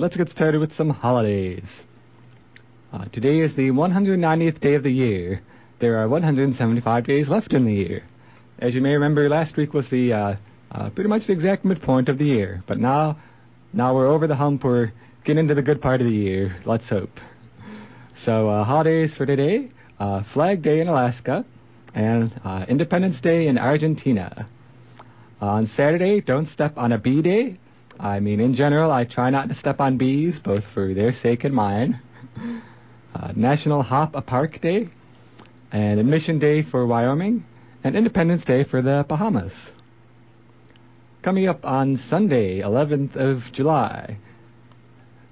Right, let's get started with some holidays. Uh, today is the 190th day of the year. There are 175 days left in the year. As you may remember, last week was the uh, uh, pretty much the exact midpoint of the year. But now, now we're over the hump. We're getting into the good part of the year. Let's hope. So, uh, holidays for today: uh, Flag Day in Alaska and uh, Independence Day in Argentina. on Saturday, Don't Step on a Bee Day. I mean, in general, I try not to step on bees, both for their sake and mine. Uh, National Hop a Park Day, and Admission Day for Wyoming, and Independence Day for the Bahamas. Coming up on Sunday, 11th of July,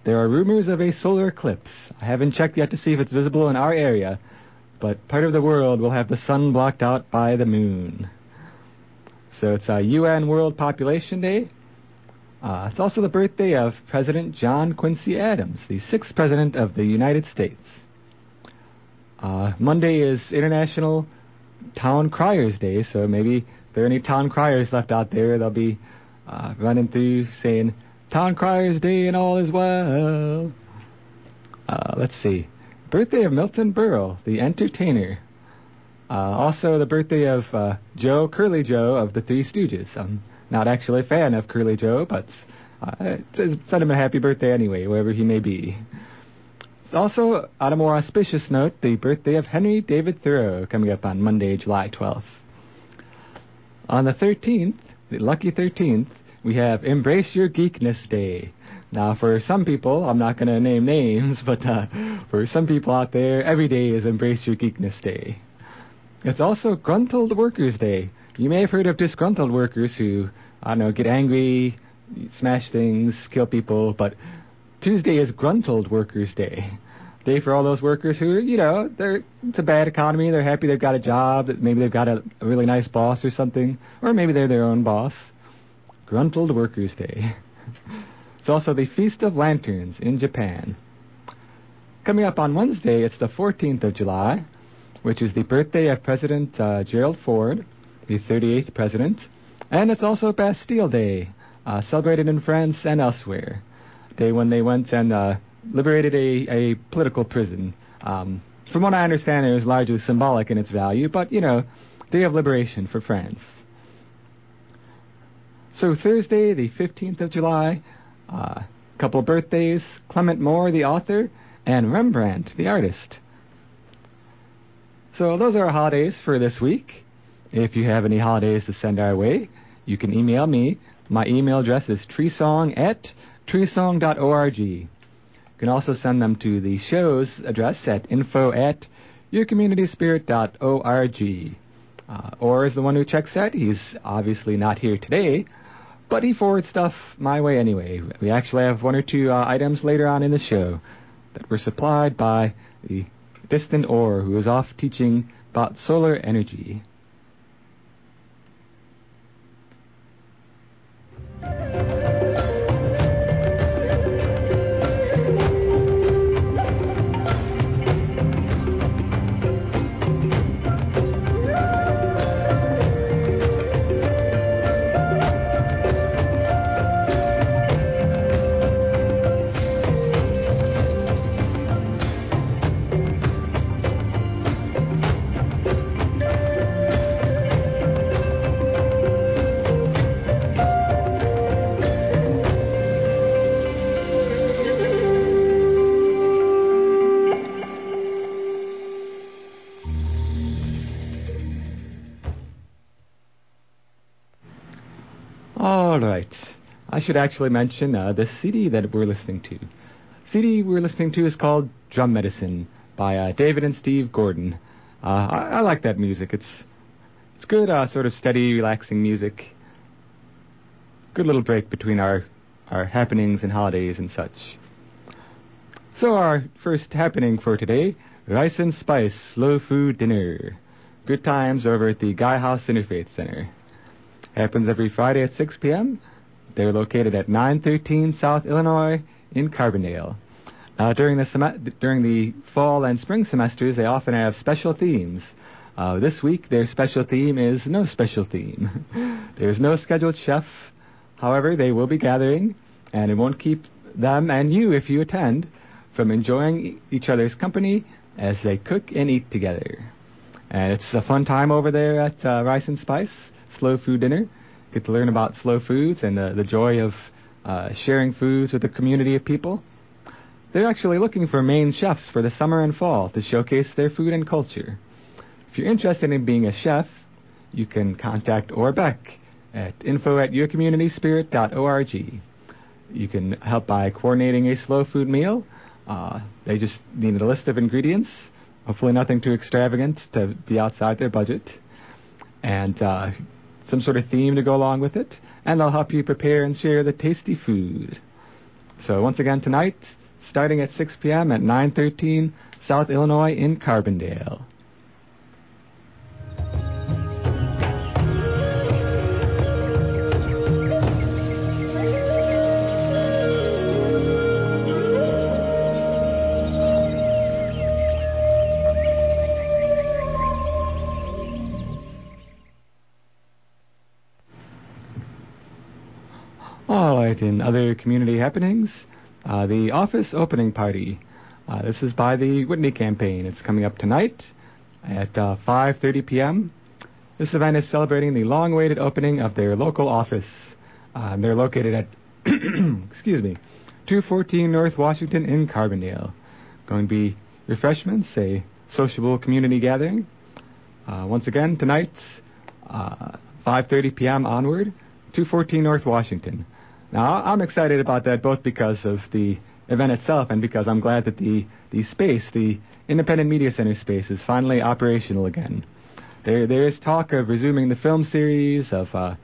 there are rumors of a solar eclipse. I haven't checked yet to see if it's visible in our area, but part of the world will have the sun blocked out by the moon. So it's a UN World Population Day. Uh, it's also the birthday of President John Quincy Adams, the sixth president of the United States. Uh, Monday is International Town Criers Day, so maybe if there are any town criers left out there, they'll be uh, running through saying, Town Criers Day and all is well. Uh, let's see. Birthday of Milton Berle, the entertainer. Uh, also, the birthday of uh, Joe Curly Joe of the Three Stooges. I'm not actually a fan of Curly Joe, but uh, send him a happy birthday anyway, wherever he may be. Also, on a more auspicious note, the birthday of Henry David Thoreau coming up on Monday, July 12th. On the 13th, the lucky 13th, we have Embrace Your Geekness Day. Now, for some people, I'm not going to name names, but uh, for some people out there, every day is Embrace Your Geekness Day. It's also Gruntled Workers Day. You may have heard of disgruntled workers who, I don't know, get angry, smash things, kill people, but Tuesday is Gruntled Workers Day. Day for all those workers who, you know, they're it's a bad economy, they're happy they've got a job, that maybe they've got a, a really nice boss or something, or maybe they're their own boss. Gruntled Workers Day. it's also the Feast of Lanterns in Japan. Coming up on Wednesday, it's the 14th of July, which is the birthday of President uh, Gerald Ford the 38th president, and it's also Bastille Day, uh, celebrated in France and elsewhere. Day when they went and uh, liberated a, a political prison. Um, from what I understand, it was largely symbolic in its value, but you know, Day of Liberation for France. So Thursday, the 15th of July, a uh, couple birthdays: Clement Moore, the author, and Rembrandt, the artist. So those are our holidays for this week. If you have any holidays to send our way, you can email me. My email address is treesong at treesong.org. You can also send them to the show's address at info at yourcommunityspirit.org. Uh, Orr is the one who checks that. He's obviously not here today, but he forwards stuff my way anyway. We actually have one or two uh, items later on in the show that were supplied by the distant Orr, who is off teaching about solar energy. All right. I should actually mention uh, the CD that we're listening to. CD we're listening to is called Drum Medicine by uh, David and Steve Gordon. Uh, I, I, like that music. It's it's good, uh, sort of steady, relaxing music. Good little break between our our happenings and holidays and such. So our first happening for today: rice and spice slow food dinner. Good times over at the Gaia House Interfaith Center. Happens every Friday at 6 p.m. They're located at 913 South Illinois in Carbondale. Uh, during the sem- during the fall and spring semesters, they often have special themes. Uh, this week, their special theme is no special theme. There's no scheduled chef. However, they will be gathering, and it won't keep them and you if you attend from enjoying each other's company as they cook and eat together. And it's a fun time over there at uh, Rice and Spice Slow Food Dinner. Get to learn about slow foods and uh, the joy of uh, sharing foods with a community of people. They're actually looking for Maine chefs for the summer and fall to showcase their food and culture. If you're interested in being a chef, you can contact Orbeck at info at yourcommunityspirit.org. You can help by coordinating a slow food meal. Uh, they just need a list of ingredients, hopefully nothing too extravagant to be outside their budget, and uh, some sort of theme to go along with it, and they'll help you prepare and share the tasty food. So once again tonight, starting at 6 p.m. at 913 South Illinois in Carbondale. In other community happenings, uh, the office opening party. Uh, this is by the Whitney campaign. It's coming up tonight at uh, 5:30 p.m. This event is celebrating the long-awaited opening of their local office. Uh, they're located at, excuse me, 214 North Washington in Carbondale. Going to be refreshments, a sociable community gathering. Uh, once again, tonight, 5:30 p.m. onward, 214 North Washington. Now, I'm excited about that both because of the event itself and because I'm glad that the, the space, the Independent Media Center space, is finally operational again. There, there is talk of resuming the film series, of uh,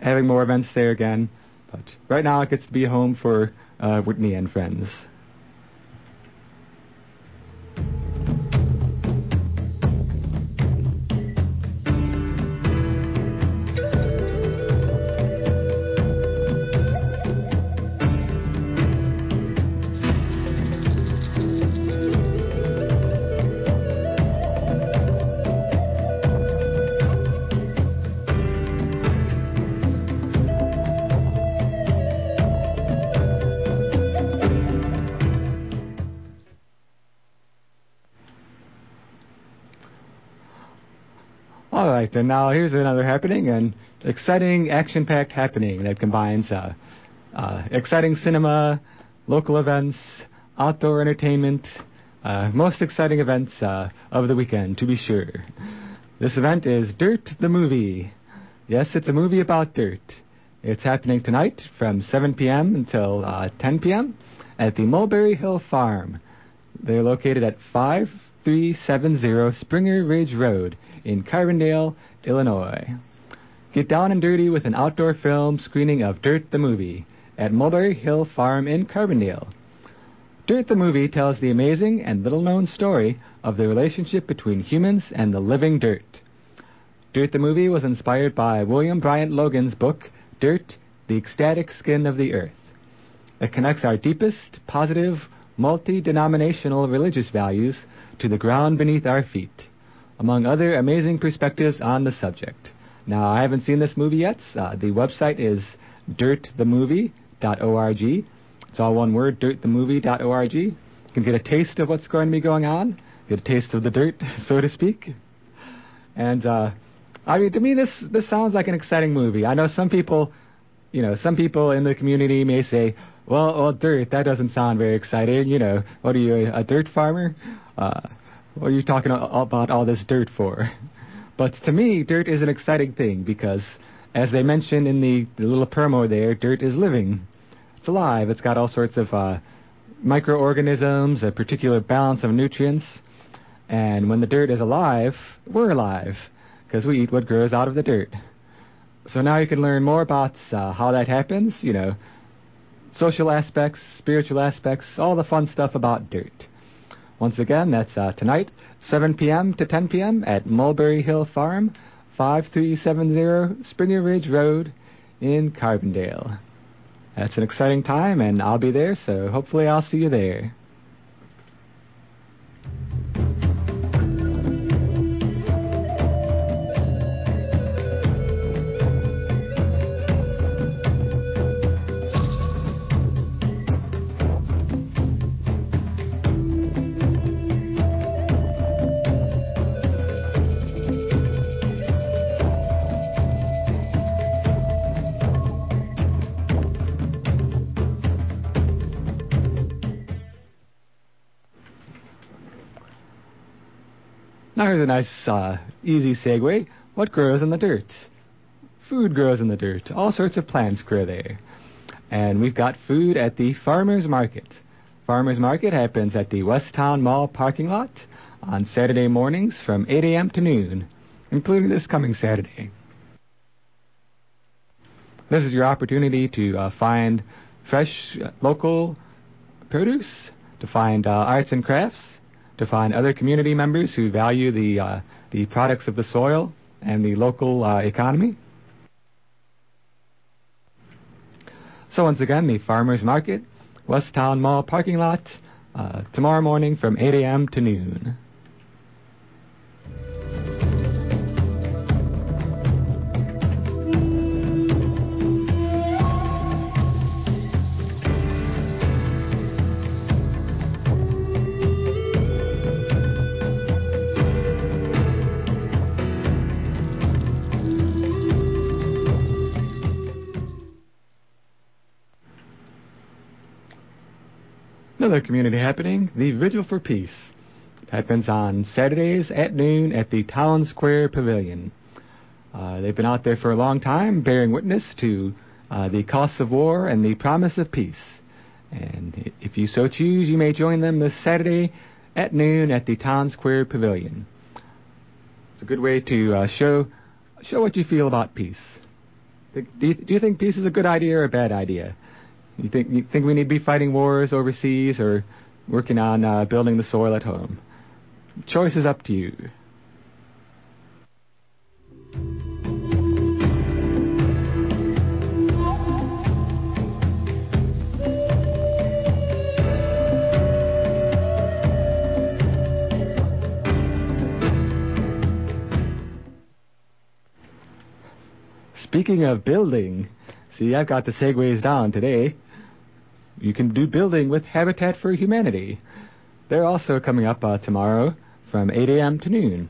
having more events there again, but right now it gets to be home for uh, Whitney and friends. Right, now here's another happening, an exciting, action-packed happening that combines uh, uh, exciting cinema, local events, outdoor entertainment, uh, most exciting events uh, of the weekend, to be sure. This event is Dirt the Movie. Yes, it's a movie about dirt. It's happening tonight from 7 p.m. until uh, 10 p.m. at the Mulberry Hill Farm. They're located at 5370 Springer Ridge Road in Carbondale, Illinois. Get down and dirty with an outdoor film screening of Dirt the Movie at Mulberry Hill Farm in Carbondale. Dirt the Movie tells the amazing and little known story of the relationship between humans and the living dirt. Dirt the Movie was inspired by William Bryant Logan's book, Dirt, the Ecstatic Skin of the Earth. It connects our deepest, positive, multi denominational religious values to the ground beneath our feet among other amazing perspectives on the subject. Now, I haven't seen this movie yet. Uh, the website is dirtthemovie.org. It's all one word, dirtthemovie.org. You can get a taste of what's going to be going on, get a taste of the dirt, so to speak. And, uh, I mean, to me, this, this sounds like an exciting movie. I know some people, you know, some people in the community may say, well, well, dirt, that doesn't sound very exciting. You know, what are you, a, a dirt farmer? Uh, what are you talking about all this dirt for? But to me, dirt is an exciting thing because, as they mentioned in the, the little promo there, dirt is living. It's alive. It's got all sorts of uh, microorganisms, a particular balance of nutrients. And when the dirt is alive, we're alive because we eat what grows out of the dirt. So now you can learn more about uh, how that happens, you know, social aspects, spiritual aspects, all the fun stuff about dirt. Once again, that's uh, tonight, 7 p.m. to 10 p.m. at Mulberry Hill Farm, 5370 Springer Ridge Road in Carbondale. That's an exciting time, and I'll be there, so hopefully I'll see you there. Now here's a nice, uh, easy segue. What grows in the dirt? Food grows in the dirt. All sorts of plants grow there. And we've got food at the farmer's market. Farmer's market happens at the Westown Mall parking lot on Saturday mornings from 8 a.m. to noon, including this coming Saturday. This is your opportunity to uh, find fresh, uh, local produce, to find uh, arts and crafts, to find other community members who value the uh, the products of the soil and the local uh, economy. So once again, the farmers market, Westown Mall parking lot, uh, tomorrow morning from 8 a.m. to noon. Another community happening, the Vigil for Peace. It happens on Saturdays at noon at the Town Square Pavilion. Uh, they've been out there for a long time, bearing witness to uh, the costs of war and the promise of peace. And if you so choose, you may join them this Saturday at noon at the Town Square Pavilion. It's a good way to uh, show show what you feel about peace. Do you, do you think peace is a good idea or a bad idea? You think you think we need to be fighting wars overseas or working on uh, building the soil at home? Choice is up to you. Speaking of building, see, I've got the segues down today. You can do building with Habitat for Humanity. They're also coming up uh, tomorrow from 8 a.m. to noon.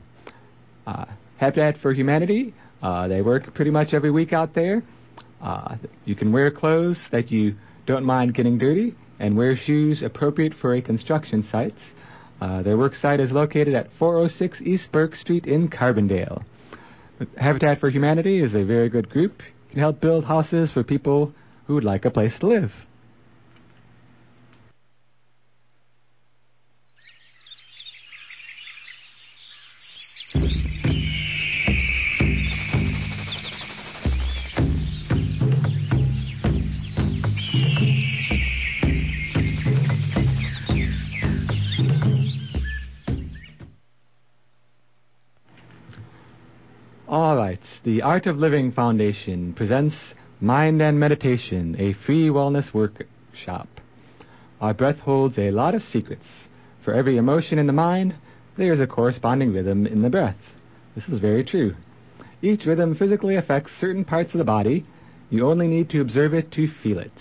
Uh, Habitat for Humanity, uh, they work pretty much every week out there. Uh, you can wear clothes that you don't mind getting dirty and wear shoes appropriate for a construction site. Uh, their work site is located at 406 East Burke Street in Carbondale. Habitat for Humanity is a very good group. Can help build houses for people who would like a place to live. The Art of Living Foundation presents Mind and Meditation, a free wellness workshop. Our breath holds a lot of secrets. For every emotion in the mind, there is a corresponding rhythm in the breath. This is very true. Each rhythm physically affects certain parts of the body. You only need to observe it to feel it.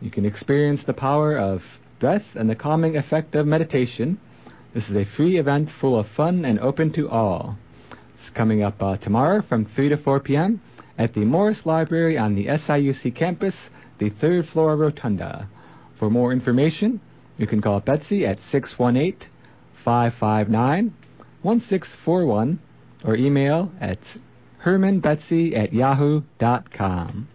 You can experience the power of breath and the calming effect of meditation. This is a free event full of fun and open to all coming up uh, tomorrow from 3 to 4 p.m. at the Morris Library on the SIUC campus, the third floor rotunda. For more information, you can call Betsy at 618 559 1641 or email at hermanbetsy at yahoo.com.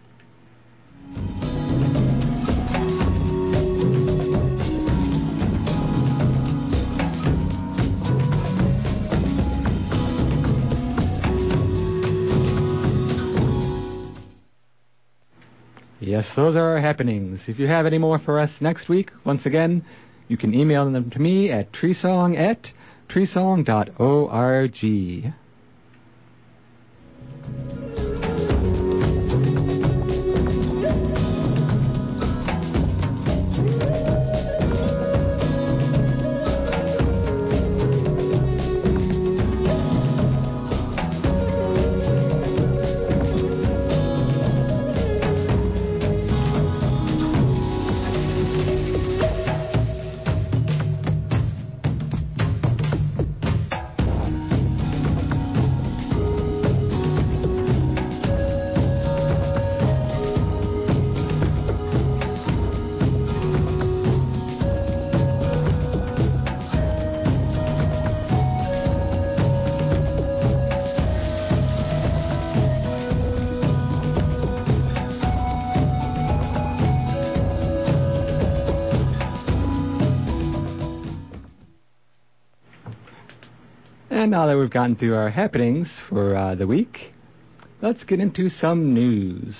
Yes, those are our happenings. If you have any more for us next week, once again, you can email them to me at treesong at treesong.org. And now that we've gotten through our happenings for uh, the week, let's get into some news.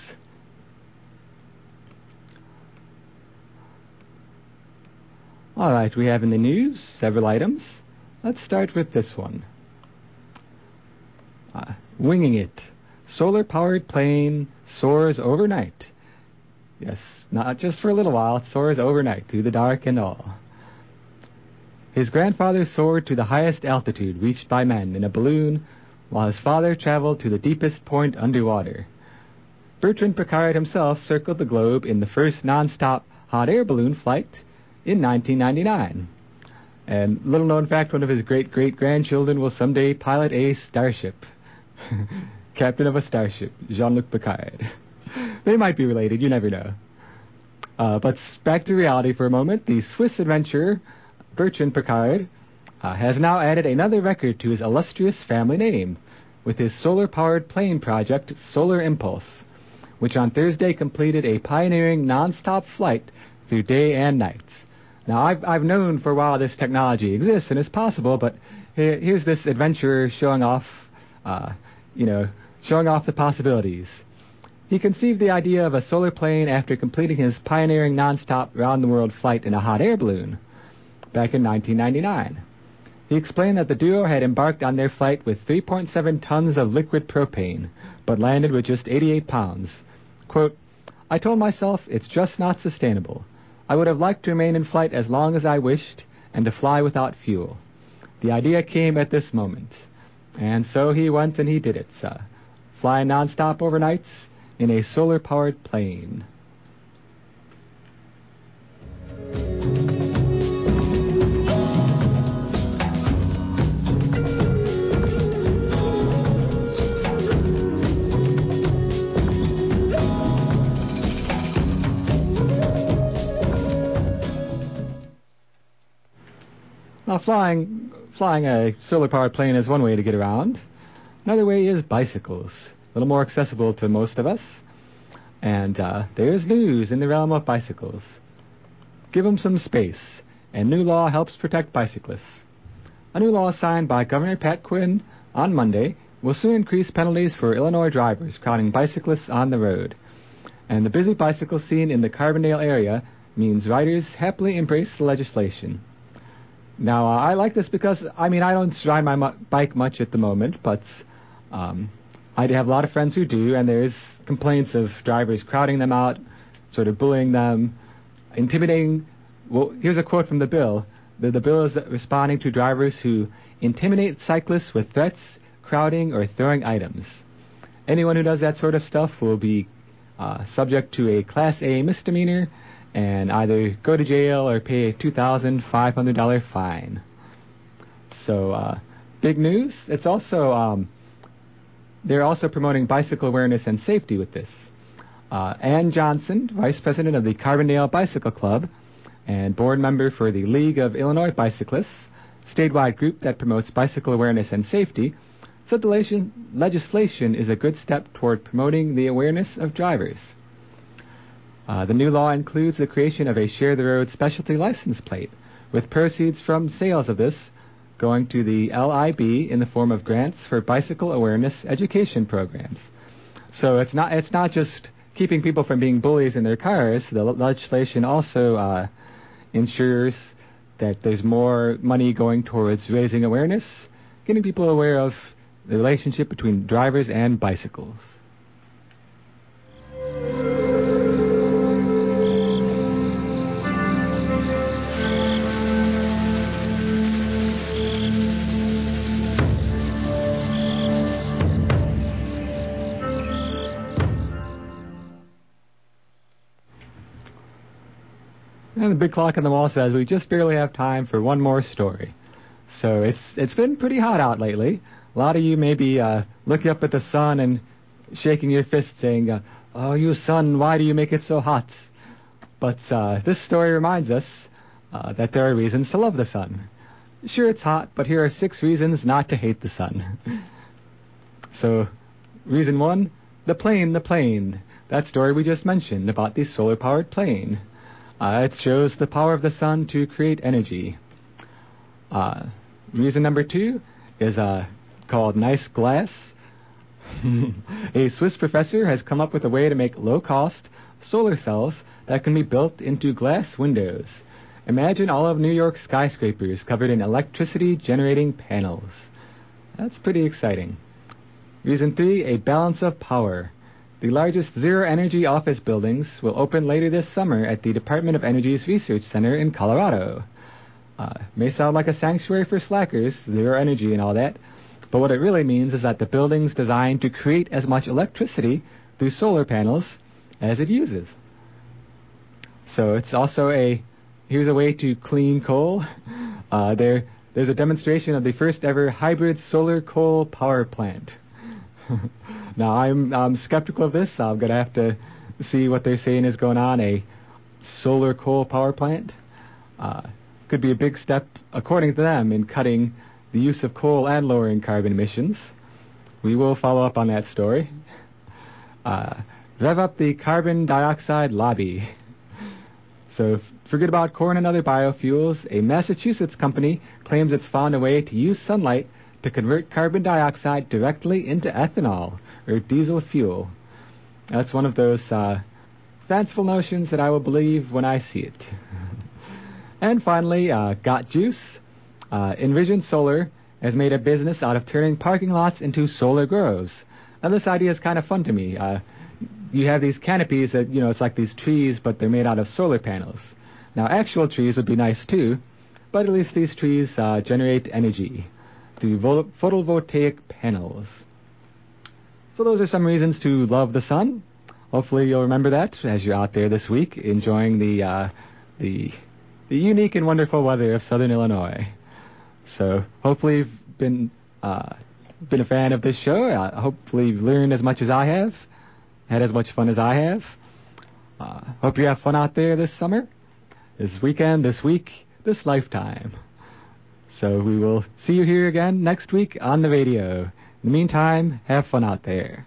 All right, we have in the news several items. Let's start with this one. Uh, winging it. Solar powered plane soars overnight. Yes, not just for a little while, it soars overnight through the dark and all. His grandfather soared to the highest altitude reached by men in a balloon, while his father traveled to the deepest point underwater. Bertrand Piccard himself circled the globe in the first non-stop hot air balloon flight in 1999. And little known fact, one of his great great grandchildren will someday pilot a starship. Captain of a starship, Jean Luc Picard. they might be related, you never know. Uh, but back to reality for a moment. The Swiss adventurer Bertrand Piccard uh, has now added another record to his illustrious family name with his solar powered plane project, Solar Impulse, which on Thursday completed a pioneering non stop flight through day and night. Now, I've, I've known for a while this technology exists and is possible, but here, here's this adventurer showing off, uh, you know, showing off the possibilities. He conceived the idea of a solar plane after completing his pioneering non-stop round-the-world flight in a hot air balloon back in 1999. He explained that the duo had embarked on their flight with 3.7 tons of liquid propane, but landed with just 88 pounds. Quote, I told myself it's just not sustainable. I would have liked to remain in flight as long as I wished and to fly without fuel. The idea came at this moment. And so he went and he did it, sir. Flying nonstop overnights in a solar powered plane. Now, flying flying a solar powered plane is one way to get around. Another way is bicycles, a little more accessible to most of us. And uh, there's news in the realm of bicycles. Give them some space, and new law helps protect bicyclists. A new law signed by Governor Pat Quinn on Monday will soon increase penalties for Illinois drivers crowding bicyclists on the road. And the busy bicycle scene in the Carbondale area means riders happily embrace the legislation. Now, uh, I like this because, I mean, I don't ride my mu- bike much at the moment, but um, I have a lot of friends who do, and there's complaints of drivers crowding them out, sort of bullying them, intimidating. Well, here's a quote from the bill. The, the bill is responding to drivers who intimidate cyclists with threats, crowding, or throwing items. Anyone who does that sort of stuff will be uh, subject to a Class A misdemeanor and either go to jail or pay a $2,500 fine. So, uh, big news. It's also, um, they're also promoting bicycle awareness and safety with this. Uh, Ann Johnson, Vice President of the Carbondale Bicycle Club and board member for the League of Illinois Bicyclists, statewide group that promotes bicycle awareness and safety, said the legislation is a good step toward promoting the awareness of drivers. Uh, the new law includes the creation of a Share the Road specialty license plate, with proceeds from sales of this going to the LIB in the form of grants for bicycle awareness education programs. So it's not it's not just keeping people from being bullies in their cars. The legislation also uh, ensures that there's more money going towards raising awareness, getting people aware of the relationship between drivers and bicycles. And the big clock on the wall says we just barely have time for one more story. So it's it's been pretty hot out lately. A lot of you may be uh, looking up at the sun and shaking your fist, saying, uh, "Oh, you sun, why do you make it so hot?" But uh, this story reminds us uh, that there are reasons to love the sun. Sure, it's hot, but here are six reasons not to hate the sun. so, reason one: the plane, the plane. That story we just mentioned about the solar-powered plane. Uh, it shows the power of the sun to create energy. Uh, reason number two, is uh, called Nice Glass. a Swiss professor has come up with a way to make low cost solar cells that can be built into glass windows. Imagine all of New York's skyscrapers covered in electricity generating panels. That's pretty exciting. Reason three, a balance of power. The largest zero energy office buildings will open later this summer at the Department of Energy's Research Center in Colorado. Uh, may sound like a sanctuary for slackers, zero energy and all that, but what it really means is that the building's designed to create as much electricity through solar panels as it uses. So it's also a here's a way to clean coal. Uh, there there's a demonstration of the first ever hybrid solar coal power plant. now I'm I'm skeptical of this. I'm gonna have to see what they're saying is going on. A solar coal power plant uh, could be a big step, according to them, in cutting the use of coal and lowering carbon emissions. We will follow up on that story. Uh, rev up the carbon dioxide lobby. So forget about corn and other biofuels. A Massachusetts company claims it's found a way to use sunlight to convert carbon dioxide directly into ethanol or diesel fuel. That's one of those uh, fanciful notions that I will believe when I see it. and finally, uh, Got Juice. Uh, Envision Solar has made a business out of turning parking lots into solar groves. Now, this idea is kind of fun to me. Uh, you have these canopies that, you know, it's like these trees, but they're made out of solar panels. Now, actual trees would be nice too, but at least these trees uh, generate energy through photovoltaic panels. So, those are some reasons to love the sun. Hopefully, you'll remember that as you're out there this week enjoying the, uh, the, the unique and wonderful weather of southern Illinois. So hopefully you've been uh, been a fan of this show. Uh, hopefully you've learned as much as I have, had as much fun as I have. Uh, hope you have fun out there this summer, this weekend, this week, this lifetime. So we will see you here again next week on the radio. In the meantime, have fun out there.